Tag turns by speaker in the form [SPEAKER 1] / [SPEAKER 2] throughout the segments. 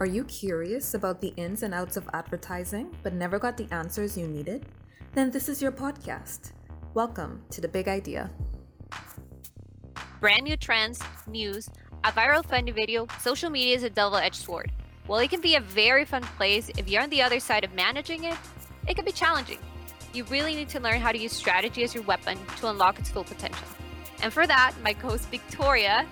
[SPEAKER 1] Are you curious about the ins and outs of advertising but never got the answers you needed? Then this is your podcast. Welcome to The Big Idea.
[SPEAKER 2] Brand new trends, news, a viral funny video, social media is a double edged sword. While it can be a very fun place, if you're on the other side of managing it, it can be challenging. You really need to learn how to use strategy as your weapon to unlock its full potential. And for that, my co host Victoria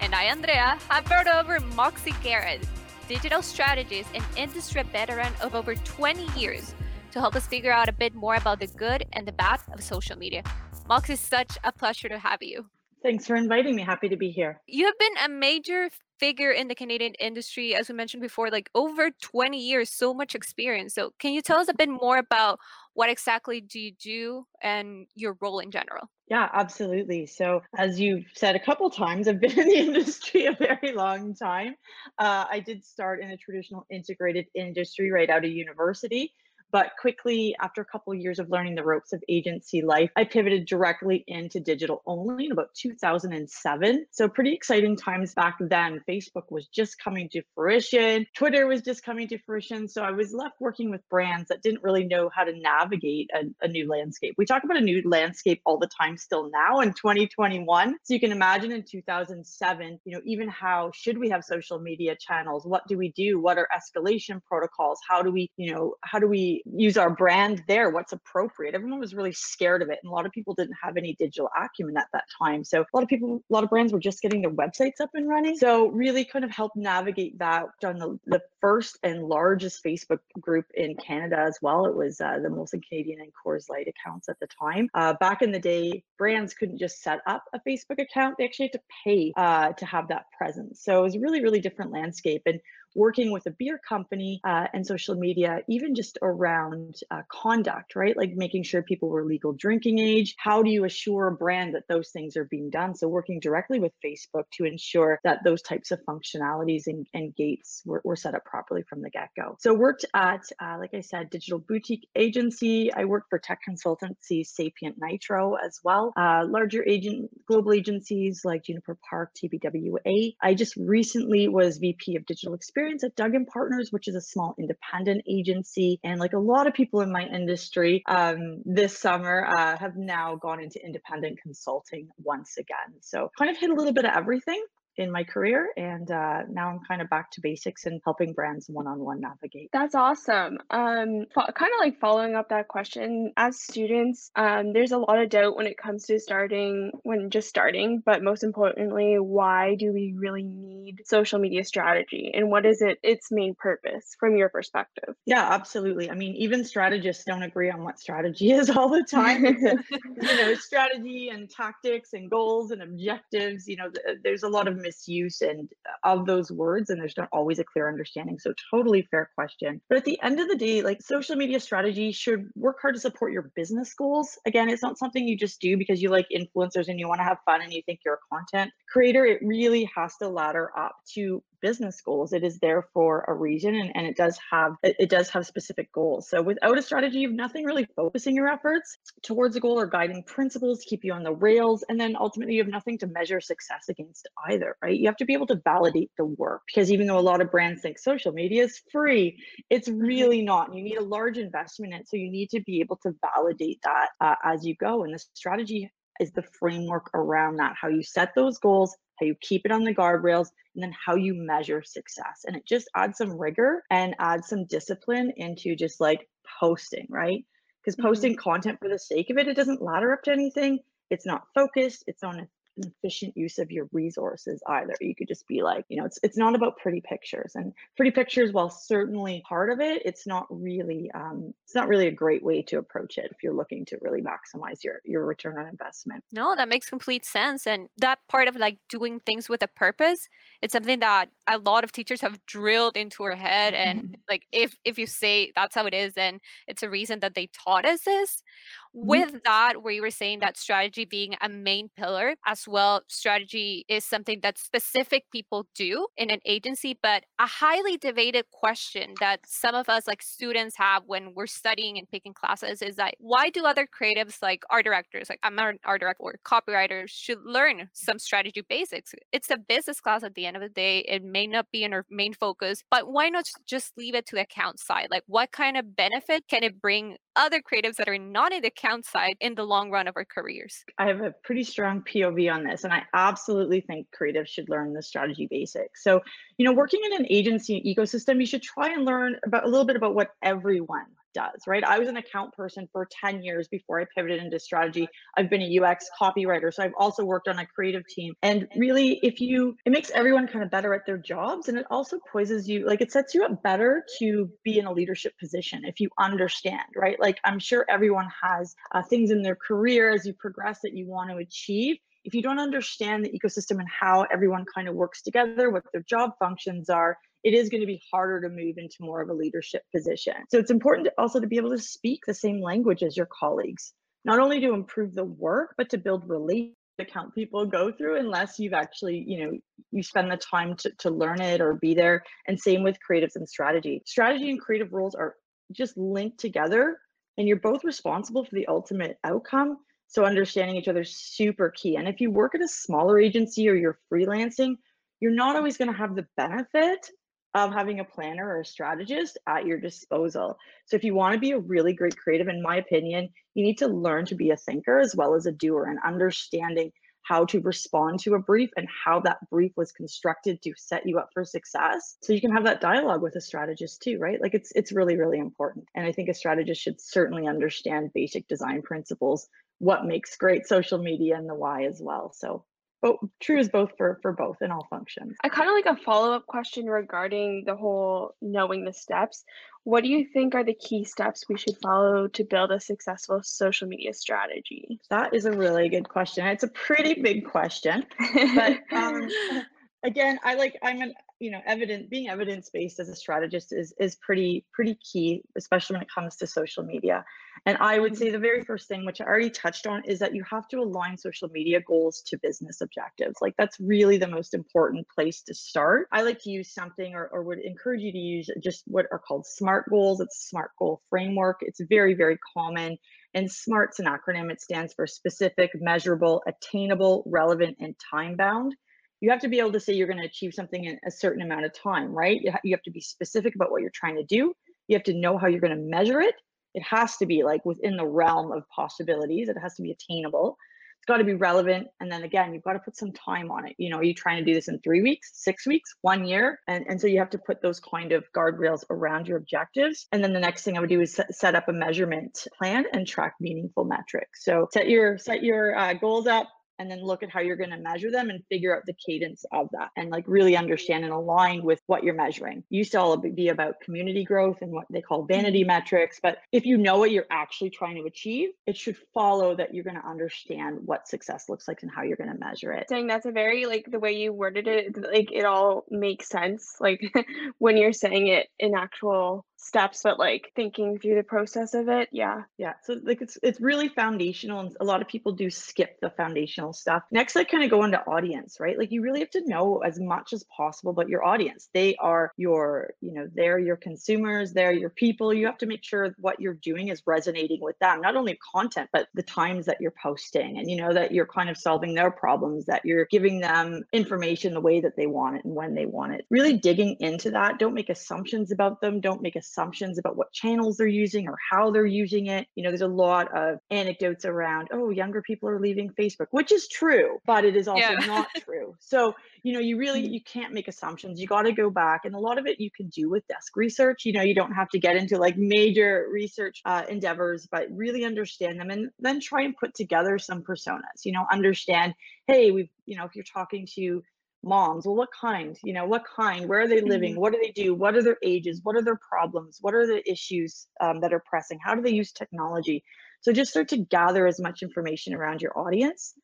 [SPEAKER 2] and I, Andrea, have brought over Moxie Garret digital strategist and industry veteran of over 20 years to help us figure out a bit more about the good and the bad of social media. Mox, it's such a pleasure to have you.
[SPEAKER 3] Thanks for inviting me. Happy to be here.
[SPEAKER 2] You have been a major figure in the Canadian industry, as we mentioned before, like over 20 years, so much experience. So, can you tell us a bit more about what exactly do you do and your role in general?
[SPEAKER 3] Yeah, absolutely. So, as you've said a couple times, I've been in the industry a very long time. Uh, I did start in a traditional integrated industry right out of university. But quickly, after a couple of years of learning the ropes of agency life, I pivoted directly into digital only in about 2007. So, pretty exciting times back then. Facebook was just coming to fruition, Twitter was just coming to fruition. So, I was left working with brands that didn't really know how to navigate a, a new landscape. We talk about a new landscape all the time still now in 2021. So, you can imagine in 2007, you know, even how should we have social media channels? What do we do? What are escalation protocols? How do we, you know, how do we use our brand there what's appropriate. Everyone was really scared of it and a lot of people didn't have any digital acumen at that time. So a lot of people a lot of brands were just getting their websites up and running. So really kind of help navigate that done the, the first and largest facebook group in canada as well. It was uh, the molson canadian and coors light accounts at the time. Uh, back in the day brands couldn't just set up a facebook account. They actually had to pay uh, to have that presence. So it was a really really different landscape. And working with a beer company uh, and social media, even just around uh, conduct, right? Like making sure people were legal drinking age. How do you assure a brand that those things are being done? So working directly with Facebook to ensure that those types of functionalities and, and gates were, were set up properly from the get-go. So worked at, uh, like I said, digital boutique agency. I worked for tech consultancy Sapient Nitro as well. Uh, larger agent global agencies like Juniper Park, TBWA. I just recently was VP of digital experience experience at Duggan Partners, which is a small independent agency. And like a lot of people in my industry um, this summer uh, have now gone into independent consulting once again. So kind of hit a little bit of everything in my career and uh, now i'm kind of back to basics and helping brands one-on-one navigate.
[SPEAKER 4] That's awesome um, fo- kind of like following up that question as students um, there's a lot of doubt when it comes to starting when just starting but most importantly why do we really need social media strategy and what is it its main purpose from your perspective?
[SPEAKER 3] Yeah absolutely i mean even strategists don't agree on what strategy is all the time you know strategy and tactics and goals and objectives you know th- there's a lot of misuse and uh, of those words and there's not always a clear understanding so totally fair question. But at the end of the day like social media strategy should work hard to support your business goals. Again it's not something you just do because you like influencers and you want to have fun and you think you're a content creator. It really has to ladder up to business goals. It is there for a reason and, and it does have it, does have specific goals. So without a strategy, you have nothing really focusing your efforts towards a goal or guiding principles to keep you on the rails. And then ultimately you have nothing to measure success against either, right? You have to be able to validate the work because even though a lot of brands think social media is free, it's mm-hmm. really not. You need a large investment in it. So you need to be able to validate that uh, as you go. And the strategy is the framework around that, how you set those goals, how you keep it on the guardrails, and then how you measure success. And it just adds some rigor and adds some discipline into just like posting, right? Because mm-hmm. posting content for the sake of it, it doesn't ladder up to anything. It's not focused. It's on efficient use of your resources either. You could just be like, you know, it's it's not about pretty pictures and pretty pictures, while certainly part of it, it's not really um, it's not really a great way to approach it if you're looking to really maximize your your return on investment.
[SPEAKER 2] No, that makes complete sense. And that part of like doing things with a purpose, it's something that a lot of teachers have drilled into our head. And like if if you say that's how it is, then it's a reason that they taught us this Mm-hmm. Mm-hmm. With that, where you were saying that strategy being a main pillar as well, strategy is something that specific people do in an agency, but a highly debated question that some of us like students have when we're studying and picking classes is that why do other creatives like art directors, like I'm not an art director or copywriters should learn some strategy basics? It's a business class at the end of the day. It may not be in our main focus, but why not just leave it to the account side? Like what kind of benefit can it bring other creatives that are not in the account side in the long run of our careers?
[SPEAKER 3] I have a pretty strong POV on this, and I absolutely think creatives should learn the strategy basics. So, you know, working in an agency ecosystem, you should try and learn about a little bit about what everyone does, right? I was an account person for 10 years before I pivoted into strategy. I've been a UX copywriter, so I've also worked on a creative team. And really, if you, it makes everyone kind of better at their jobs and it also poises you, like it sets you up better to be in a leadership position if you understand, right? Like I'm sure everyone has uh, things in their career as you progress that you want to achieve if you don't understand the ecosystem and how everyone kind of works together, what their job functions are, it is going to be harder to move into more of a leadership position. So it's important to also to be able to speak the same language as your colleagues, not only to improve the work, but to build relationships account people go through unless you've actually you know you spend the time to, to learn it or be there. And same with creatives and strategy. Strategy and creative roles are just linked together and you're both responsible for the ultimate outcome. So understanding each other is super key. And if you work at a smaller agency or you're freelancing you're not always going to have the benefit of having a planner or a strategist at your disposal. So if you want to be a really great creative, in my opinion, you need to learn to be a thinker as well as a doer and understanding how to respond to a brief and how that brief was constructed to set you up for success. So you can have that dialogue with a strategist too right? Like it's it's really really important. And i think a strategist should certainly understand basic design principles what makes great social media and the why as well. So but true is both for for both in all functions.
[SPEAKER 4] I kind of like a follow-up question regarding the whole knowing the steps. What do you think are the key steps we should follow to build a successful social media strategy?
[SPEAKER 3] That is a really good question. It's a pretty big question, but um, again, I like I'm an you know evident being evidence based as a strategist is is pretty pretty key especially when it comes to social media. And i would mm-hmm. say the very first thing which i already touched on is that you have to align social media goals to business objectives. Like that's really the most important place to start. I like to use something or, or would encourage you to use just what are called smart goals. It's a smart goal framework. It's very very common. And smart's an acronym. It stands for specific measurable attainable relevant and time bound you have to be able to say you're going to achieve something in a certain amount of time, right? You have to be specific about what you're trying to do. You have to know how you're going to measure it. It has to be like within the realm of possibilities. It has to be attainable. It's got to be relevant. And then again, you've got to put some time on it. You know, are you trying to do this in three weeks, six weeks, one year? And, and so you have to put those kind of guardrails around your objectives. And then the next thing I would do is set, up a measurement plan and track meaningful metrics. So set your set your uh, goals up, and then look at how you're going to measure them and figure out the cadence of that and like really understand and align with what you're measuring. Used to all be about community growth and what they call vanity mm-hmm. metrics, but if you know what you're actually trying to achieve, it should follow that you're going to understand what success looks like and how you're going to measure it.
[SPEAKER 4] Saying that's a very like the way you worded it, like it all makes sense. Like when you're saying it in actual steps but like thinking through the process of it yeah.
[SPEAKER 3] Yeah so like it's it's really foundational and a lot of people do skip the foundational stuff. Next i kind of go into audience right? Like you really have to know as much as possible about your audience. They are your you know they're your consumers they're your people. You have to make sure what you're doing is resonating with them not only content but the times that you're posting and you know that you're kind of solving their problems that you're giving them information the way that they want it and when they want it. Really digging into that. Don't make assumptions about them. Don't make assumptions assumptions about what channels they're using or how they're using it. You know, there's a lot of anecdotes around, oh, younger people are leaving Facebook, which is true, but it is also yeah. not true. So, you know, you really mm-hmm. you can't make assumptions. You got to go back and a lot of it you can do with desk research. You know, you don't have to get into like major research uh, endeavors, but really understand them and then try and put together some personas. You know, understand, hey, we've, you know, if you're talking to moms well what kind you know what kind where are they living mm-hmm. what do they do what are their ages what are their problems what are the issues um, that are pressing how do they use technology? So just start to gather as much information around your audience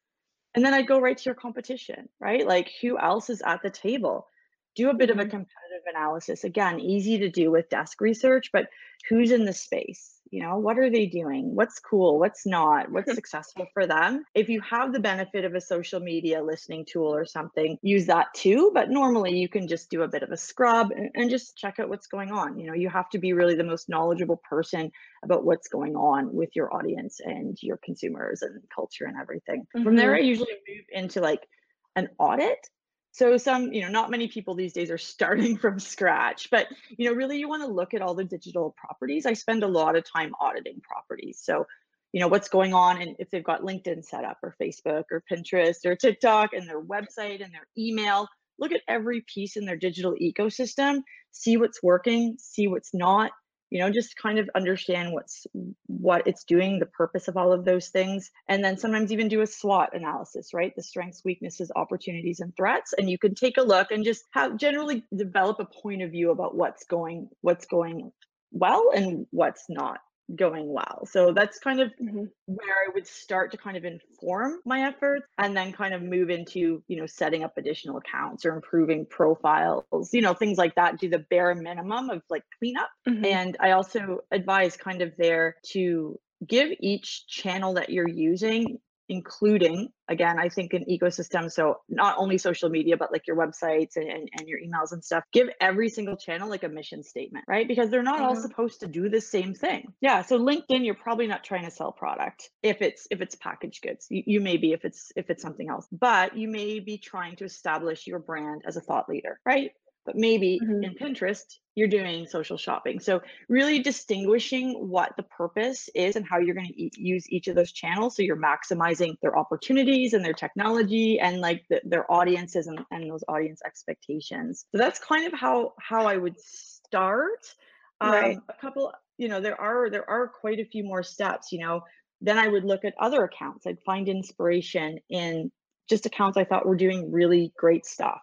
[SPEAKER 3] and then i go right to your competition right? Like who else is at the table? Do a bit of a mm-hmm. competitive analysis. Again easy to do with desk research but who's in the space You know, what are they doing? What's cool? What's not? What's successful for them? If you have the benefit of a social media listening tool or something, use that too. But normally you can just do a bit of a scrub and, and just check out what's going on. You know, you have to be really the most knowledgeable person about what's going on with your audience and your consumers and culture and everything. Mm-hmm. From there, mm-hmm. I usually move into like an audit so some you know not many people these days are starting from scratch but you know really you want to look at all the digital properties. I spend a lot of time auditing properties. So you know what's going on and if they've got linkedin set up or facebook or pinterest or tiktok and their website and their email look at every piece in their digital ecosystem see what's working see what's not you know just kind of understand what's what it's doing the purpose of all of those things and then sometimes even do a swot analysis right? The strengths weaknesses opportunities and threats and you can take a look and just have generally develop a point of view about what's going what's going well and what's not going well. So that's kind of mm-hmm. where I would start to kind of inform my efforts and then kind of move into, you know, setting up additional accounts or improving profiles, you know, things like that, do the bare minimum of like cleanup. Mm-hmm. And I also advise kind of there to give each channel that you're using including again i think an ecosystem so not only social media but like your websites and, and, and, your emails and stuff give every single channel like a mission statement right? Because they're not mm-hmm. all supposed to do the same thing. Yeah so linkedin you're probably not trying to sell product if it's if it's packaged goods. You, you may be if it's if it's something else but you may be trying to establish your brand as a thought leader right but maybe mm-hmm. in Pinterest, you're doing social shopping. So, really distinguishing what the purpose is and how you're going to e- use each of those channels. So, you're maximizing their opportunities and their technology and like the, their audiences and, and those audience expectations. So, that's kind of how how I would start.
[SPEAKER 4] Right. Um,
[SPEAKER 3] a couple, you know, there are there are quite a few more steps. You know, then I would look at other accounts. I'd find inspiration in just accounts I thought were doing really great stuff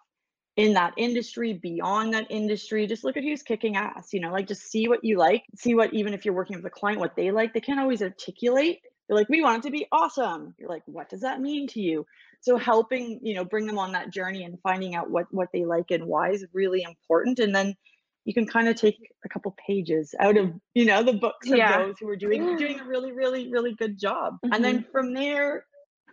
[SPEAKER 3] in that industry, beyond that industry. Just look at who's kicking ass, you know, like just see what you like, see what, even if you're working with a client, what they like. They can't always articulate. They're like, we want it to be awesome. You're like, what does that mean to you? So helping, you know, bring them on that journey and finding out what what they like and why is really important. And then you can kind of take a couple pages out of you know the books of yeah. those who are doing doing a really really really good job mm-hmm. and then mm-hmm. from there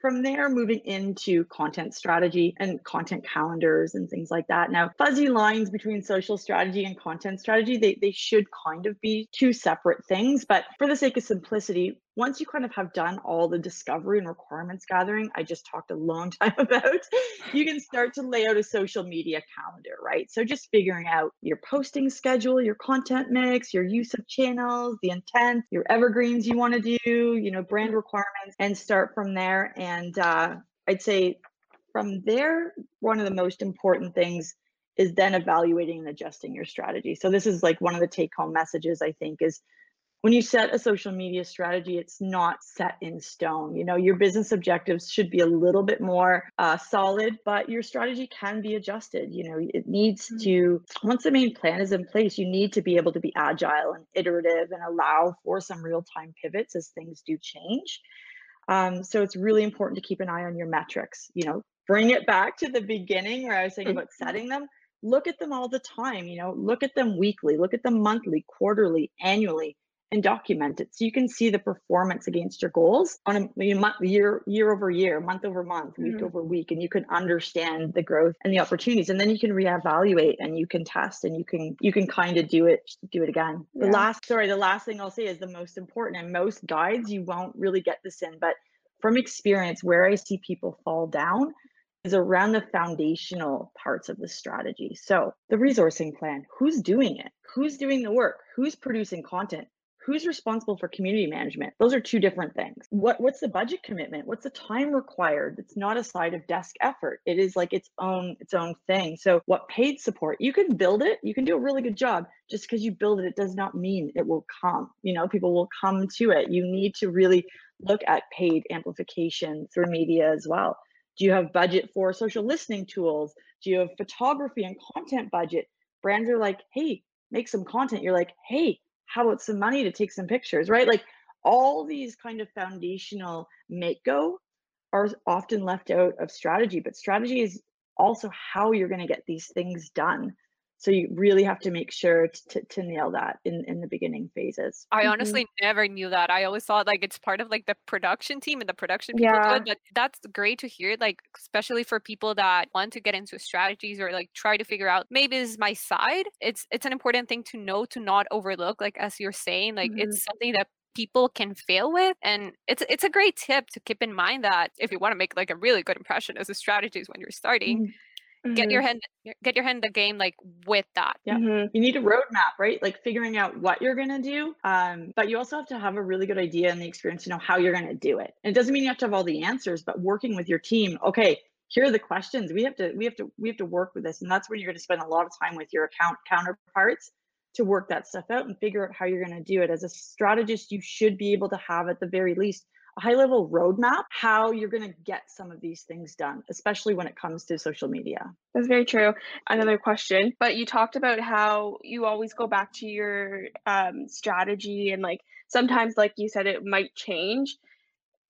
[SPEAKER 3] from there, moving into content strategy and content calendars and things like that. Now, fuzzy lines between social strategy and content strategy, they, they should kind of be two separate things. But for the sake of simplicity, once you kind of have done all the discovery and requirements gathering I just talked a long time about, you can start to lay out a social media calendar, right? So just figuring out your posting schedule, your content mix, your use of channels, the intent, your evergreens you want to do, you know, brand requirements, and start from there. And uh, I'd say from there, one of the most important things is then evaluating and adjusting your strategy. So this is like one of the take home messages I think is when you set a social media strategy, it's not set in stone. You know, your business objectives should be a little bit more uh, solid, but your strategy can be adjusted. You know, it needs mm-hmm. to, once the main plan is in place, you need to be able to be agile and iterative and allow for some real time pivots as things do change. Um, so it's really important to keep an eye on your metrics. You know, bring it back to the beginning where I was saying about mm-hmm. setting them. Look at them all the time. You know, look at them weekly, look at them monthly, quarterly, annually and document it so you can see the performance against your goals on a month, year year over year month over month week mm-hmm. over week and you can understand the growth and the opportunities and then you can reevaluate and you can test and you can you can kind of do it do it again yeah. the last sorry the last thing i'll say is the most important and most guides you won't really get this in but from experience where i see people fall down is around the foundational parts of the strategy. So, the resourcing plan who's doing it? Who's doing the work? Who's producing content? Who's responsible for community management? Those are two different things. What what's the budget commitment? What's the time required? It's not a side of desk effort. It is like its own its own thing. So what paid support? You can build it. You can do a really good job. Just because you build it it does not mean it will come. You know people will come to it. You need to really look at paid amplification through media as well. Do you have budget for social listening tools? Do you have photography and content budget? Brands are like hey make some content. You're like hey how about some money to take some pictures, right? Like all these kind of foundational make go are often left out of strategy, but strategy is also how you're going to get these things done. So you really have to make sure to, to, nail that in, in the beginning phases.
[SPEAKER 2] I mm-hmm. honestly never knew that. I always thought like it's part of like the production team and the production people yeah. But that's great to hear, like especially for people that want to get into strategies or like try to figure out maybe this is my side. It's it's an important thing to know to not overlook, like as you're saying, like mm-hmm. it's something that people can fail with and it's it's a great tip to keep in mind that if you want to make like a really good impression as a strategist when you're starting mm-hmm mm-hmm. get your mm-hmm. head get your head in the game like with that
[SPEAKER 3] yeah mm-hmm. you need a roadmap right like figuring out what you're going to do um, but you also have to have a really good idea and the experience to know how you're going to do it and it doesn't mean you have to have all the answers but working with your team okay here are the questions we have to we have to we have to work with this and that's when you're going to spend a lot of time with your account counterparts to work that stuff out and figure out how you're going to do it as a strategist you should be able to have at the very least a high level roadmap how you're going to get some of these things done, especially when it comes to social media.
[SPEAKER 4] That's very true. Another question, but you talked about how you always go back to your um, strategy and like sometimes, like you said, it might change.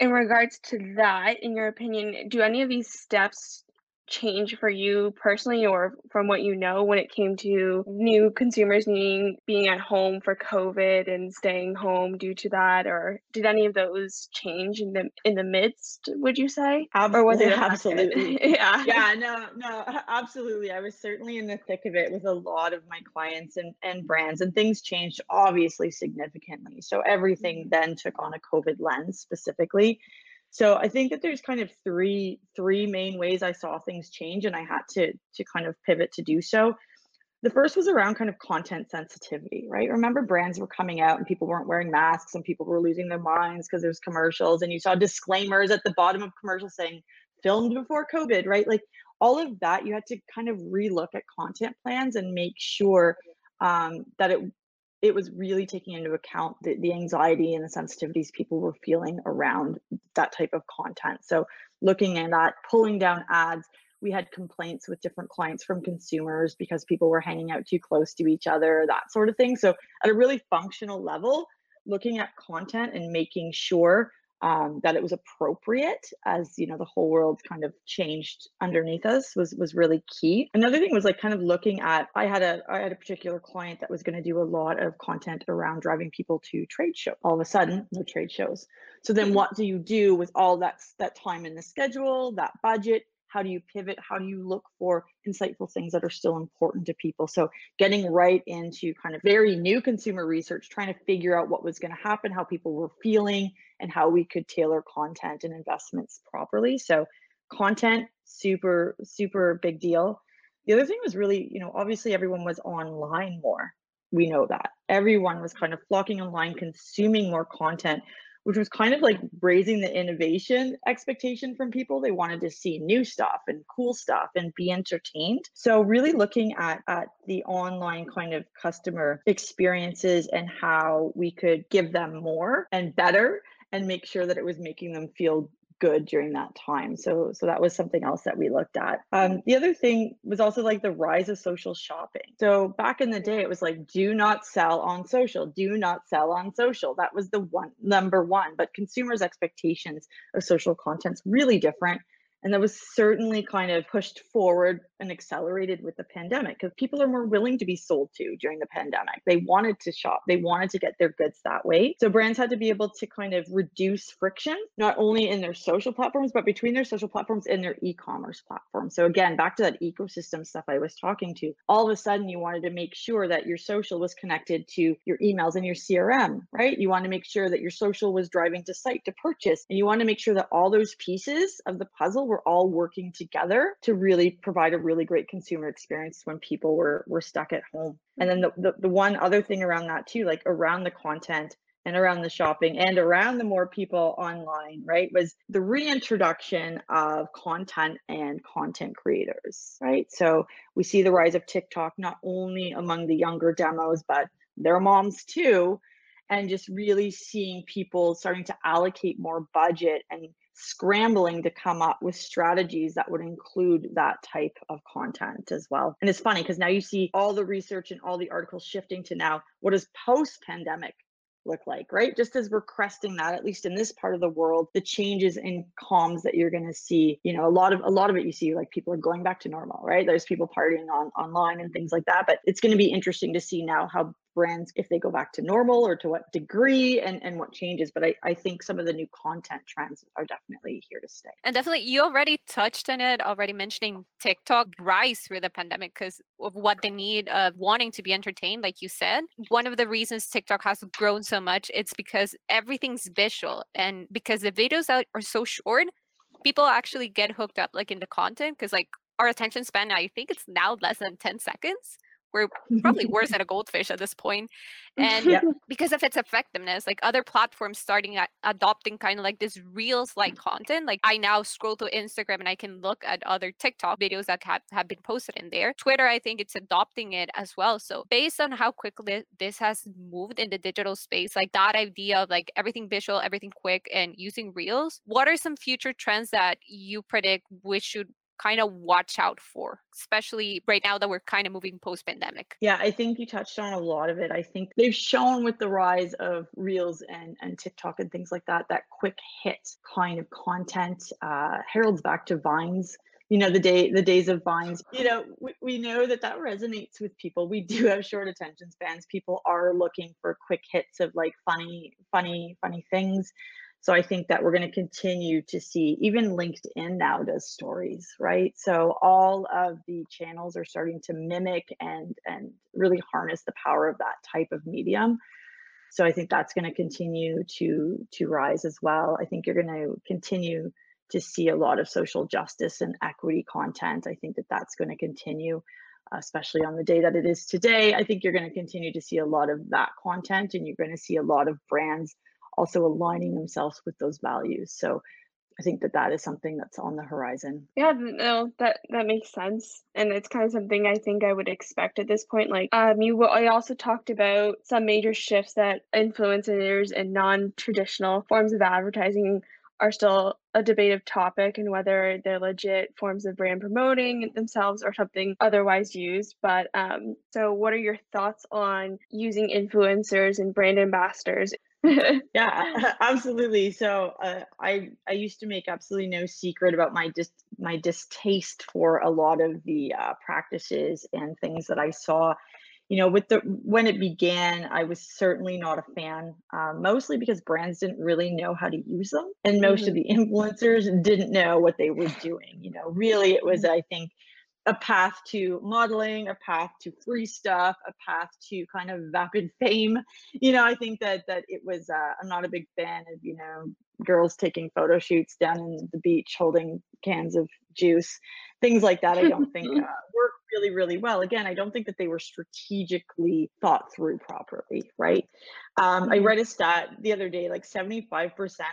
[SPEAKER 4] In regards to that, in your opinion, do any of these steps change for you personally or from what you know when it came to new consumers needing being at home for covid and staying home due to that or did any of those change in the in the midst would you say?
[SPEAKER 3] Absolutely, or was it absolutely. Yeah. Yeah no no absolutely. I was certainly in the thick of it with a lot of my clients and and brands and things changed obviously significantly. So everything mm-hmm. then took on a covid lens specifically so i think that there's kind of three three main ways i saw things change and i had to to kind of pivot to do so. The first was around kind of content sensitivity right? Remember brands were coming out and people weren't wearing masks and people were losing their minds because there's commercials and you saw disclaimers at the bottom of commercials saying filmed before covid right? Like all of that you had to kind of relook at content plans and make sure um, that it it was really taking into account the, the anxiety and the sensitivities people were feeling around that type of content. So looking at that, pulling down ads, we had complaints with different clients from consumers because people were hanging out too close to each other, that sort of thing. So at a really functional level, looking at content and making sure um, that it was appropriate as you know the whole world kind of changed underneath us was was really key. Another thing was like kind of looking at i had a i had a particular client that was going to do a lot of content around driving people to trade show all of a sudden no trade shows. So then mm-hmm. what do you do with all that that time in the schedule that budget how do you pivot how do you look for insightful things that are still important to people? So getting right into kind of very new consumer research trying to figure out what was going to happen how people were feeling and how we could tailor content and investments properly. So content super super big deal. The other thing was really you know obviously everyone was online more. We know that. Everyone was kind of flocking online consuming more content which was kind of like raising the innovation expectation from people. They wanted to see new stuff and cool stuff and be entertained. So really looking at, at the online kind of customer experiences and how we could give them more and better and make sure that it was making them feel good during that time. So so that was something else that we looked at. Um, the other thing was also like the rise of social shopping. So back in the day, it was like do not sell on social, do not sell on social. That was the one number one. But consumers' expectations of social content's really different. And that was certainly kind of pushed forward and accelerated with the pandemic because people are more willing to be sold to during the pandemic. They wanted to shop, they wanted to get their goods that way. So brands had to be able to kind of reduce friction, not only in their social platforms, but between their social platforms and their e commerce platform. So, again, back to that ecosystem stuff I was talking to, all of a sudden you wanted to make sure that your social was connected to your emails and your CRM, right? You want to make sure that your social was driving to site to purchase, and you want to make sure that all those pieces of the puzzle were all working together to really provide a really great consumer experience when people were were stuck at home. And then mm-hmm. the, the, the one other thing around that too, like around the content and around the shopping and around the more people online, right, was the reintroduction of content and content creators, right? So we see the rise of TikTok not only among the younger demos, but their moms too, and just really seeing people starting to allocate more budget and scrambling to come up with strategies that would include that type of content as well. And it's funny because now you see all the research and all the articles shifting to now what does post pandemic look like, right? Just as we're cresting that, at least in this part of the world, the changes in comms that you're going to see, you know, a lot of a lot of it you see like people are going back to normal, right? There's people partying on online and things like that, but it's going to be interesting to see now how brands if they go back to normal or to what degree and, and what changes. But I, I think some of the new content trends are definitely here to stay.
[SPEAKER 2] And definitely, you already touched on it, already mentioning TikTok rise through the pandemic because of what they need of wanting to be entertained, like you said. One of the reasons TikTok has grown so much, it's because everything's visual. And because the videos are, are so short, people actually get hooked up like in the content because like our attention span I think it's now less than 10 seconds we're probably worse than a goldfish at this point and yeah. because of its effectiveness like other platforms starting at adopting kind of like this reels like content like i now scroll to instagram and i can look at other tiktok videos that have, have been posted in there twitter i think it's adopting it as well so based on how quickly this has moved in the digital space like that idea of like everything visual everything quick and using reels what are some future trends that you predict we should kind of watch out for, especially right now that we're kind of moving post pandemic?
[SPEAKER 3] Yeah, I think you touched on a lot of it. I think they've shown with the rise of Reels and, and TikTok and things like that, that quick hit kind of content uh, heralds back to Vines. You know the day the days of vines. You know we, we know that that resonates with people. We do have short attention spans. People are looking for quick hits of like funny funny funny things so I think that we're going to continue to see, even LinkedIn now does stories, right? So all of the channels are starting to mimic and and really harness the power of that type of medium. So I think that's going to continue to to rise as well. I think you're going to continue to see a lot of social justice and equity content. I think that that's going to continue especially on the day that it is today. I think you're going to continue to see a lot of that content and you're going to see a lot of brands also aligning themselves with those values. So I think that that is something that's on the horizon.
[SPEAKER 4] Yeah, no, that that makes sense, and it's kind of something I think I would expect at this point. Like, um, you, I also talked about some major shifts that influencers and non-traditional forms of advertising are still a debated topic and whether they're legit forms of brand promoting themselves or something otherwise used. But um, so, what are your thoughts on using influencers and brand ambassadors
[SPEAKER 3] yeah, absolutely. So uh, I I used to make absolutely no secret about my dis my distaste for a lot of the uh, practices and things that I saw. You know, with the when it began, I was certainly not a fan. Uh, mostly because brands didn't really know how to use them, and most mm-hmm. of the influencers didn't know what they were doing. You know, really, it was I think a path to modeling, a path to free stuff, a path to kind of vapid fame. You know, I think that that it was. Uh, I'm not a big fan of you know girls taking photo shoots down in the beach holding cans of juice, things like that. I don't think uh, work really, really well. Again, I don't think that they were strategically thought through properly, right? Um, I mm-hmm. read a stat the other day like 75%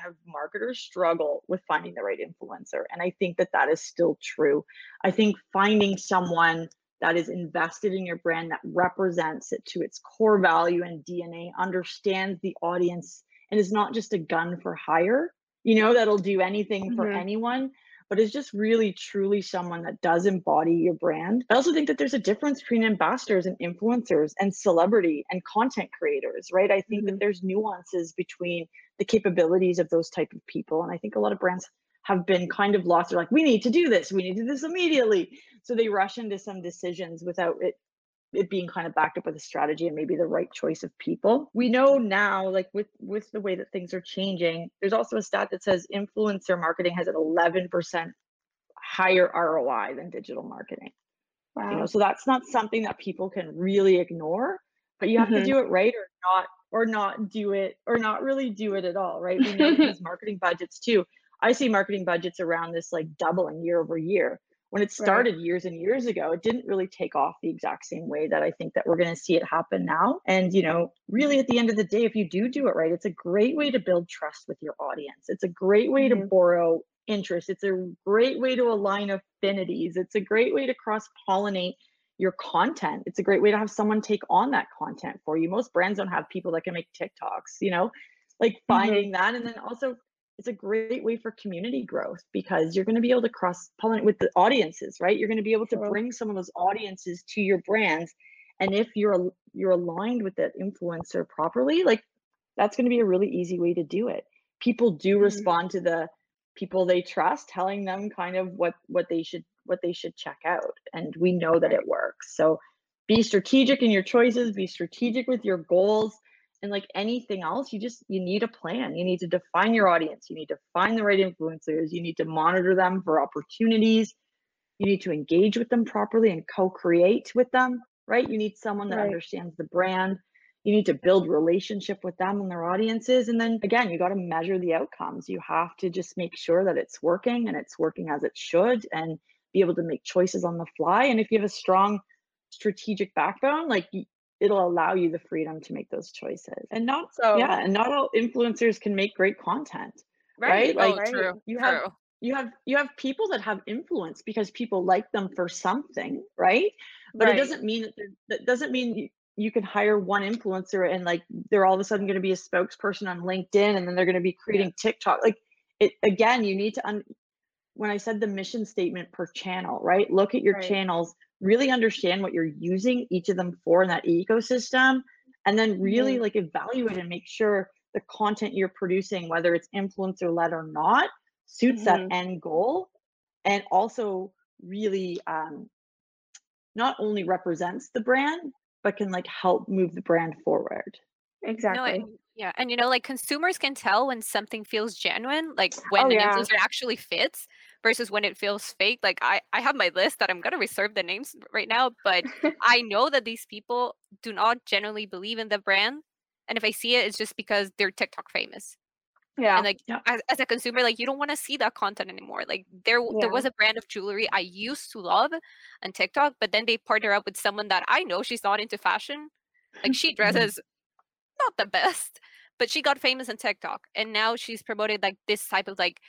[SPEAKER 3] of marketers struggle with finding the right influencer. And I think that that is still true. I think finding someone that is invested in your brand, that represents it to its core value and DNA, understands the audience, and is not just a gun for hire, you know, that'll do anything mm-hmm. for anyone but is just really truly someone that does embody your brand. I also think that there's a difference between ambassadors and influencers and celebrity and content creators, right? I think mm-hmm. that there's nuances between the capabilities of those type of people. And I think a lot of brands have been kind of lost. They're like, we need to do this, we need to do this immediately. So they rush into some decisions without it it being kind of backed up with a strategy and maybe the right choice of people. We know now, like with with the way that things are changing, there's also a stat that says influencer marketing has an 11% higher ROI than digital marketing. Wow. You know, so that's not something that people can really ignore, but you have mm-hmm. to do it right or not or not do it or not really do it at all, right? We know these marketing budgets too. I see marketing budgets around this like doubling year over year when it started right. years and years ago it didn't really take off the exact same way that i think that we're going to see it happen now and you know really at the end of the day if you do do it right it's a great way to build trust with your audience it's a great way mm-hmm. to borrow interest it's a great way to align affinities it's a great way to cross pollinate your content it's a great way to have someone take on that content for you most brands don't have people that can make tiktoks you know like mm-hmm. finding mm-hmm. that and then also it's a great way for community growth because you're going to be able to cross pollinate with the audiences, right? You're going to be able to bring some of those audiences to your brands. And if you're you're aligned with that influencer properly, like that's going to be a really easy way to do it. People do
[SPEAKER 4] Mhm.
[SPEAKER 3] respond to the people they trust telling them kind of what what they should what they should check out and we know that it works. So be strategic in your choices, be strategic with your goals and like anything else you just you need a plan. You need to define your audience, you need to find the right influencers, you need to monitor them for opportunities. You need to engage with them properly and co-create with them, right? You need someone that
[SPEAKER 4] Right.
[SPEAKER 3] understands the brand you need to build relationship with them and their audiences and then again you got to measure the outcomes you have to just make sure that it's working and it's working as it should and be able to make choices on the fly and if you have a strong strategic backbone like it'll allow you the freedom to make those choices and not
[SPEAKER 4] So
[SPEAKER 3] yeah and not all influencers can make great content right?
[SPEAKER 2] Oh,
[SPEAKER 3] Like,
[SPEAKER 4] right?
[SPEAKER 2] true.
[SPEAKER 3] you have
[SPEAKER 2] true.
[SPEAKER 3] you have you have people that have influence because people like them for something right but
[SPEAKER 4] right.
[SPEAKER 3] it doesn't mean that that doesn't mean you, you can hire one influencer and like they're all of a sudden going to be a spokesperson on linkedin and then they're going to be creating tiktok like it again you need to un- when i said the mission statement per channel right look at your
[SPEAKER 4] Right.
[SPEAKER 3] channels really understand what you're using each of them for in that ecosystem and then really
[SPEAKER 4] Mhm.
[SPEAKER 3] like evaluate and make sure the content you're producing whether it's influencer led or not suits that
[SPEAKER 4] Mhm.
[SPEAKER 3] end goal and also really um, not only represents the brand but can like help move the brand forward
[SPEAKER 2] No,
[SPEAKER 4] Exactly.
[SPEAKER 2] and, yeah, and you know, like consumers can tell when something feels genuine, like when
[SPEAKER 4] Oh,
[SPEAKER 2] an
[SPEAKER 4] yeah.
[SPEAKER 2] influencer actually fits versus when it feels fake. Like I, I have my list that I'm gonna reserve the names right now, but I know that these people do not generally believe in the brand, and if I see it, it's just because they're TikTok famous.
[SPEAKER 4] yeah.
[SPEAKER 2] And like
[SPEAKER 3] Yeah.
[SPEAKER 2] as, as a consumer, like you don't want to see that content anymore. Like there w- there was a brand of jewelry I used to love on TikTok, but then they partner up with someone that I know she's not into fashion. Like she dresses not the best, but she got famous on TikTok and now she's promoted like this type of like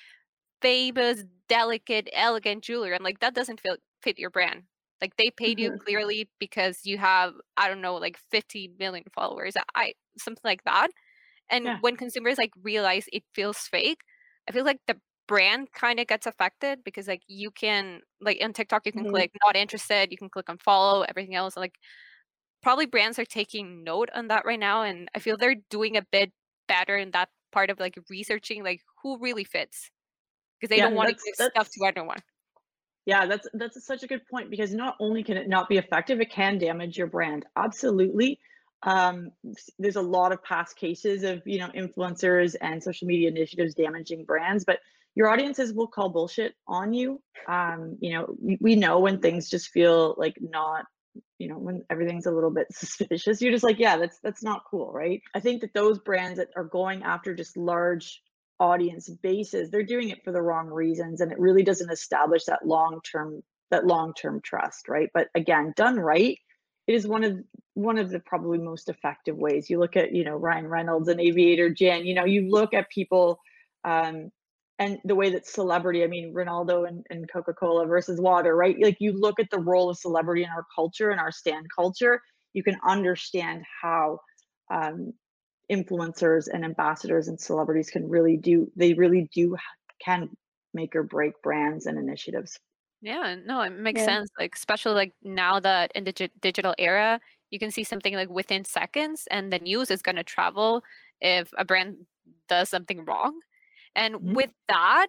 [SPEAKER 2] famous, delicate, elegant jewelry. I'm like, that doesn't feel fit your brand. Like they paid you clearly because you have, I don't know, like 50 million followers. I something like that. And
[SPEAKER 3] Yeah.
[SPEAKER 2] when consumers like realize it feels fake, I feel like the brand kind of gets affected because like you can like on TikTok you can
[SPEAKER 4] Mhm.
[SPEAKER 2] click not interested, you can click on follow, everything else. Like probably brands are taking note on that right now and I feel they're doing a bit better in that part of like researching like who really fits. Because they
[SPEAKER 3] Yeah,
[SPEAKER 2] don't want to give stuff to everyone.
[SPEAKER 3] Yeah, that's that's such a good point because not only can it not be effective, it can damage your brand. Absolutely. Um, there's a lot of past cases of you know influencers and social media initiatives damaging brands, but your audiences will call bullshit on you. Um, you know, we, we know when things just feel like not, you know, when everything's a little bit suspicious. You're just like, yeah, that's that's not cool, right? I think that those brands that are going after just large audience bases they're doing it for the wrong reasons and it really doesn't establish that long term that long term trust right but again done right it is one of one of the probably most effective ways you look at you know ryan reynolds and aviation gin you know you look at people um and the way that celebrity i mean ronaldo and, and coca-cola versus water right like you look at the role of celebrity in our culture and our stan culture you can understand how um, influencers and ambassadors and celebrities can really do they really do can make or break brands and initiatives
[SPEAKER 2] Yeah, no, it makes
[SPEAKER 4] Yeah.
[SPEAKER 2] sense. Like, especially like now that in the gi- digital era, you can see something like within seconds, and the news is going to travel if a brand does something wrong. And
[SPEAKER 3] Mhm.
[SPEAKER 2] with that,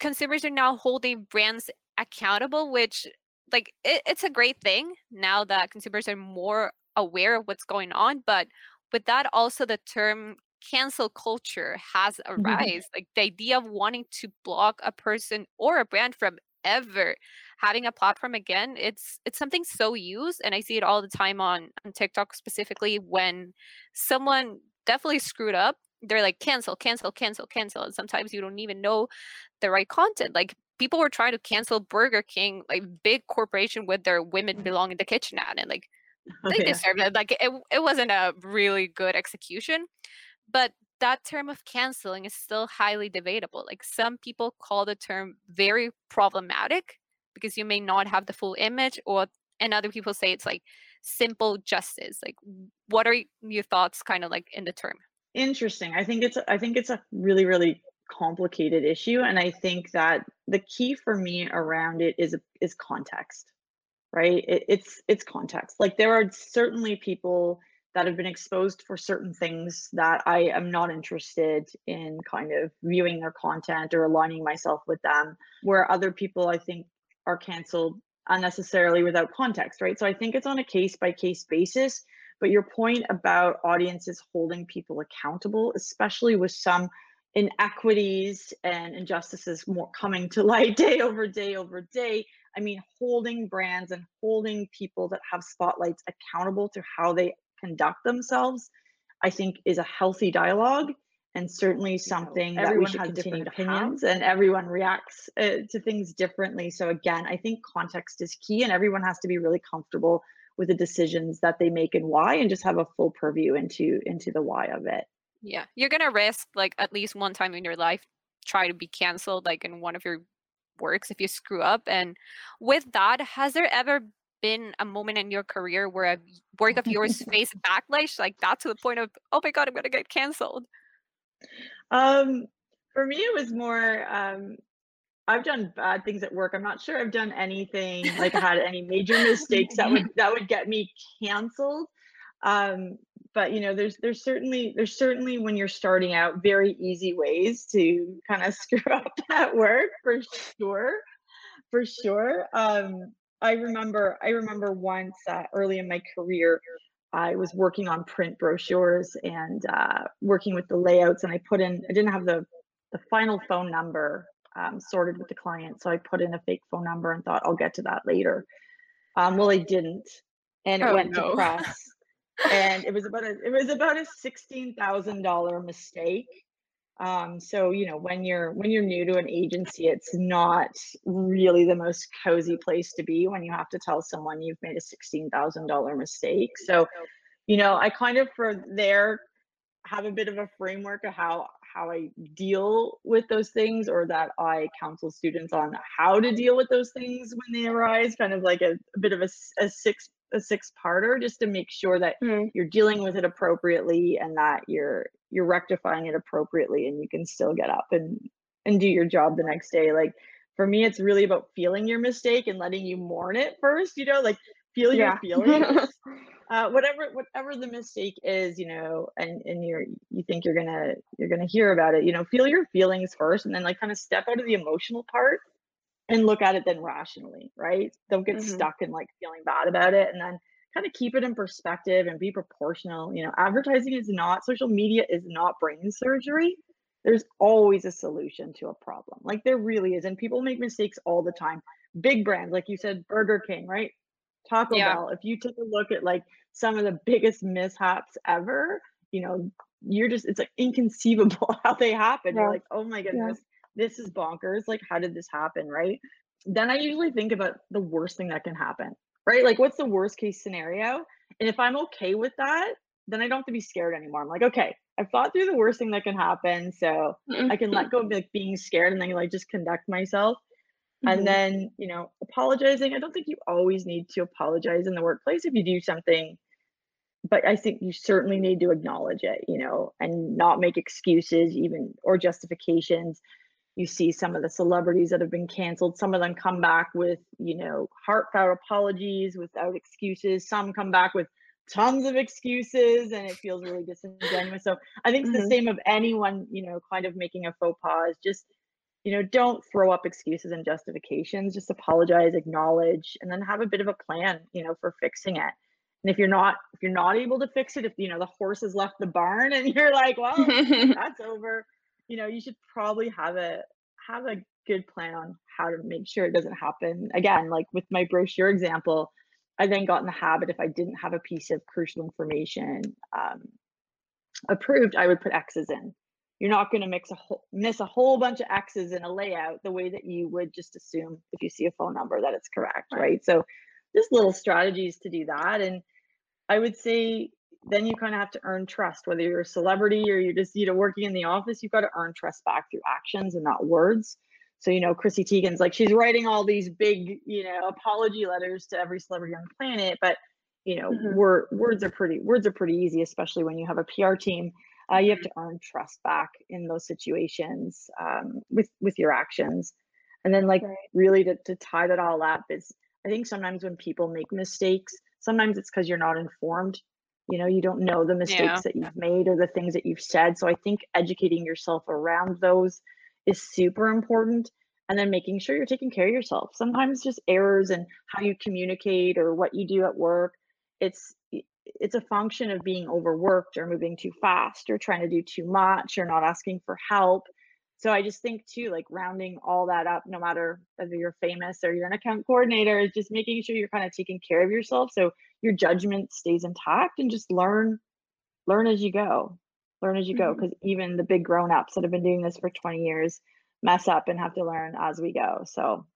[SPEAKER 2] consumers are now holding brands accountable, which, like, it, it's a great thing now that consumers are more aware of what's going on. But with that, also the term cancel culture has a rise. like, the idea of wanting to block a person or a brand from ever having a platform again it's it's something so used and i see it all the time on on tiktok specifically when someone definitely screwed up they're like cancel cancel cancel cancel and sometimes you don't even know the right content like people were trying to cancel burger king like big corporation with their women belong in the kitchen ad and like
[SPEAKER 3] Oh,
[SPEAKER 2] they
[SPEAKER 3] yeah.
[SPEAKER 2] deserved it like it, it wasn't a really good execution but that term of canceling is still highly debatable like some people call the term very problematic because you may not have the full image or and other people say it's like simple justice like what are your thoughts kind of like in the term
[SPEAKER 3] interesting i think it's I think it's a really really complicated issue and i think that the key for me around it is is context right it, it's it's context like there are certainly people that have been exposed for certain things that I am not interested in kind of viewing their content or aligning myself with them, where other people I think are canceled unnecessarily without context, right? So I think it's on a case by case basis. But your point about audiences holding people accountable, especially with some inequities and injustices more coming to light day over day over day. I mean, holding brands and holding people that have spotlights accountable to how they conduct themselves, I think is a healthy dialogue and certainly something you know, that we should continue to opinions have. and everyone reacts uh, to things differently. So again, I think context is key and everyone has to be really comfortable with the decisions that they make and why and just have a full purview into into the why of it.
[SPEAKER 2] Yeah. You're going to risk like at least one time in your life try to be canceled like in one of your works if you screw up and with that has there ever been a moment in your career where a work of yours faced backlash like that to the point of oh my god i'm gonna get canceled
[SPEAKER 3] um for me it was more um i've done bad things at work. I'm not sure i've done anything like had any major mistakes that would that would get me canceled. Um but you know there's there's certainly there's certainly when you're starting out very easy ways to kind of screw up at work for sure for sure. Um I remember I remember once uh, early in my career, I was working on print brochures and uh, working with the layouts, and I put in I didn't have the the final phone number um, sorted with the client, so I put in a fake phone number and thought I'll get to that later. Um, well, I didn't, and it oh, went no. to press, and it was about a it was about a sixteen thousand dollar mistake um, so you know when you're when you're new to an agency it's not really the most cozy place to be when you have to tell someone you've made a $16000 mistake so you know i kind of for there have a bit of a framework of how how i deal with those things or that i counsel students on how to deal with those things when they arise kind of like a, a bit of a, a six a six parter just to make sure that mm. you're dealing with it appropriately and that you're you're rectifying it appropriately and you can still get up and and do your job the next day like for me it's really about feeling your mistake and letting you mourn it first you know like feel yeah. your feelings uh, whatever whatever the mistake is you know and and you're you think you're gonna you're gonna hear about it you know feel your feelings first and then like kind of step out of the emotional part and look at it then rationally right don't get mm-hmm. stuck in like feeling bad about it and then kind of keep it in perspective and be proportional. You know, advertising is not, social media is not brain surgery. There's always a solution to a problem. Like there really is. And people make mistakes all the time. Big brands, like you said, Burger King, right? Taco yeah. Bell. If you take a look at like some of the biggest mishaps ever, you know, you're just, it's like inconceivable how they happen. Yeah. You're like, oh my goodness, yeah. this is bonkers. Like, how did this happen? Right. Then I usually think about the worst thing that can happen right? Like, what's the worst case scenario? And if I'm okay with that, then I don't have to be scared anymore. I'm like, okay, I've thought through the worst thing that can happen, so I can let go of like being scared and then like just conduct myself. Mm-hmm. And then, you know, apologizing. I don't think you always need to apologize in the workplace if you do something, but I think you certainly need to acknowledge it, you know, and not make excuses even or justifications you see some of the celebrities that have been canceled some of them come back with you know heartfelt apologies without excuses some come back with tons of excuses and it feels really disingenuous so i think it's mm-hmm. the same of anyone you know kind of making a faux pas just you know don't throw up excuses and justifications just apologize acknowledge and then have a bit of a plan you know for fixing it. And if you're not if you're not able to fix it if you know the horse has left the barn and you're like well that's over you know you should probably have a have a good plan on how to make sure it doesn't happen. Again like with my brochure example i then got in the habit if i didn't have a piece of crucial information um, approved i would put x's in you're not going to mix a whole, miss a whole bunch of x's in a layout the way that you would just assume if you see a phone number that it's correct right, right? so just little strategies to do that and i would say then you kind of have to earn trust whether you're a celebrity or you're just you know working in the office you've got to earn trust back through actions and not words so you know chrissy teigen's like she's writing all these big you know apology letters to every celebrity on the planet but you know mm-hmm. word, words are pretty words are pretty easy especially when you have a pr team uh, you have to earn trust back in those situations um, with with your actions. And then like right. really to, to tie that all up is i think sometimes when people make mistakes sometimes it's because you're not informed. You know you don't know the mistakes
[SPEAKER 2] Yeah.
[SPEAKER 3] that you've made or the things that you've said. So i think educating yourself around those is super important. And then making sure you're taking care of yourself. Sometimes just errors and how you communicate or what you do at work it's it's a function of being overworked or moving too fast or trying to do too much or not asking for help so i just think too like rounding all that up no matter whether you're famous or you're an account coordinator is just making sure you're kind of taking care of yourself so your judgment stays intact and just learn learn as you go learn as you go
[SPEAKER 4] Mhm.
[SPEAKER 3] because even the big grown-ups that have been doing this for 20 years mess up and have to learn as we go so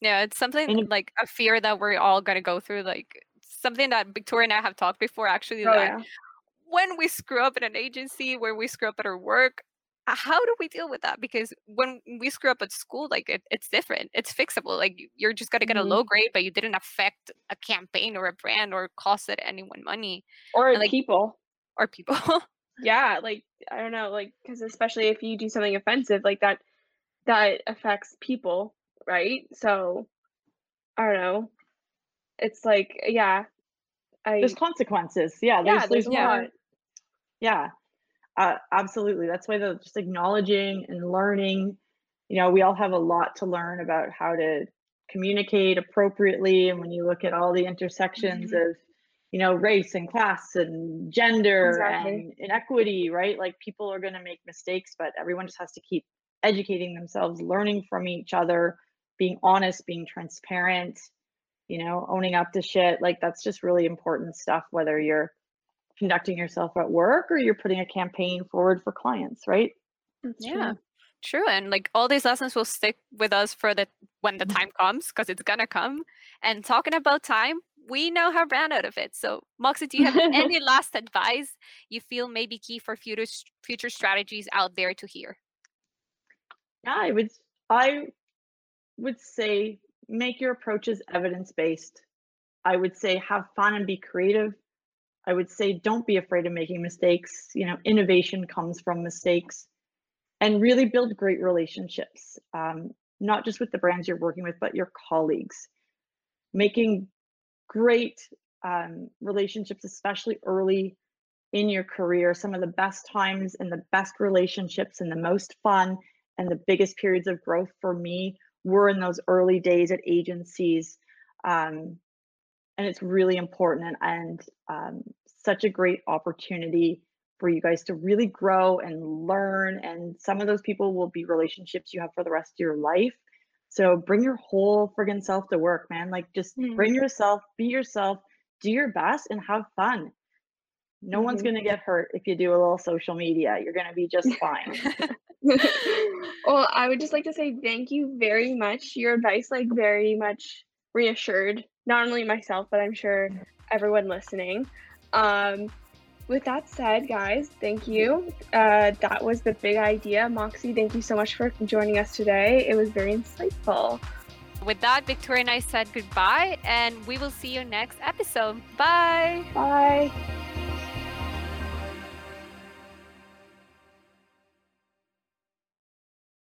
[SPEAKER 2] Yeah, it's something like a fear that we're all gonna go through. Like something that Victoria and I have talked before actually
[SPEAKER 4] Oh
[SPEAKER 2] that
[SPEAKER 4] yeah.
[SPEAKER 2] when we screw up in an agency, where we screw up at our work, how do we deal with that? Because when we screw up at school, like it, it's different. It's fixable. Like you- you're just gonna get
[SPEAKER 3] Mhm.
[SPEAKER 2] a low grade, but you didn't affect a campaign or a brand or costed anyone money
[SPEAKER 4] Or
[SPEAKER 2] And, like-
[SPEAKER 4] people.
[SPEAKER 2] or people.
[SPEAKER 4] Yeah, like I don't know, like because especially if you do something offensive like that, that affects people, right? So I don't know. It's like yeah, I
[SPEAKER 3] there's consequences yeah
[SPEAKER 4] yeah,
[SPEAKER 3] there's, there's
[SPEAKER 4] there's more.
[SPEAKER 3] more yeah uh, absolutely that's why the just acknowledging and learning you know we all have a lot to learn about how to communicate appropriately and when you look at all the intersections
[SPEAKER 4] Mhm.
[SPEAKER 3] of you know race and class and gender
[SPEAKER 4] Exactly.
[SPEAKER 3] and inequity right like people are going to make mistakes but everyone just has to keep educating themselves learning from each other being honest being transparent you know owning up to shit like that's just really important stuff whether you're conducting yourself at work or you're putting a campaign forward for clients right mm,
[SPEAKER 4] That's
[SPEAKER 2] yeah.
[SPEAKER 4] true.
[SPEAKER 2] True, and like all these lessons will stick with us for the when the mm-hmm. time comes, because it's gonna come. And talking about time, we now have ran out of it. So, Moxie, do you have any last advice you feel may be key for future future strategies out there to hear?
[SPEAKER 3] yeah i would i would say make your approaches evidence based i would say have fun and be creative. I would say don't be afraid of making mistakes. You know innovation comes from mistakes. And really build great relationships um, not just with the brands you're working with but your colleagues. Making great um, relationships especially early in your career some of the best times and the best relationships and the most fun and the biggest periods of growth for me were in those early days at agencies um, and it's really important and, and um, such a great opportunity for you guys to really grow and learn and some of those people will be relationships you have for the rest of your life so bring your whole friggin' self to work man like just
[SPEAKER 4] Mhm.
[SPEAKER 3] bring yourself be yourself do your best and have fun no one's
[SPEAKER 4] Mhm.
[SPEAKER 3] going to get hurt if you do a little social media you're to be just fine
[SPEAKER 4] well, I would just like to say thank you very much. Your advice like very much reassured not only myself, but I'm sure everyone listening. Um, with that said, guys, thank you. Uh, that was the big idea. Moxie, thank you so much for joining us today. It was very insightful.
[SPEAKER 2] With that, Victoria and I said goodbye, and we will see you next episode. Bye.
[SPEAKER 4] Bye.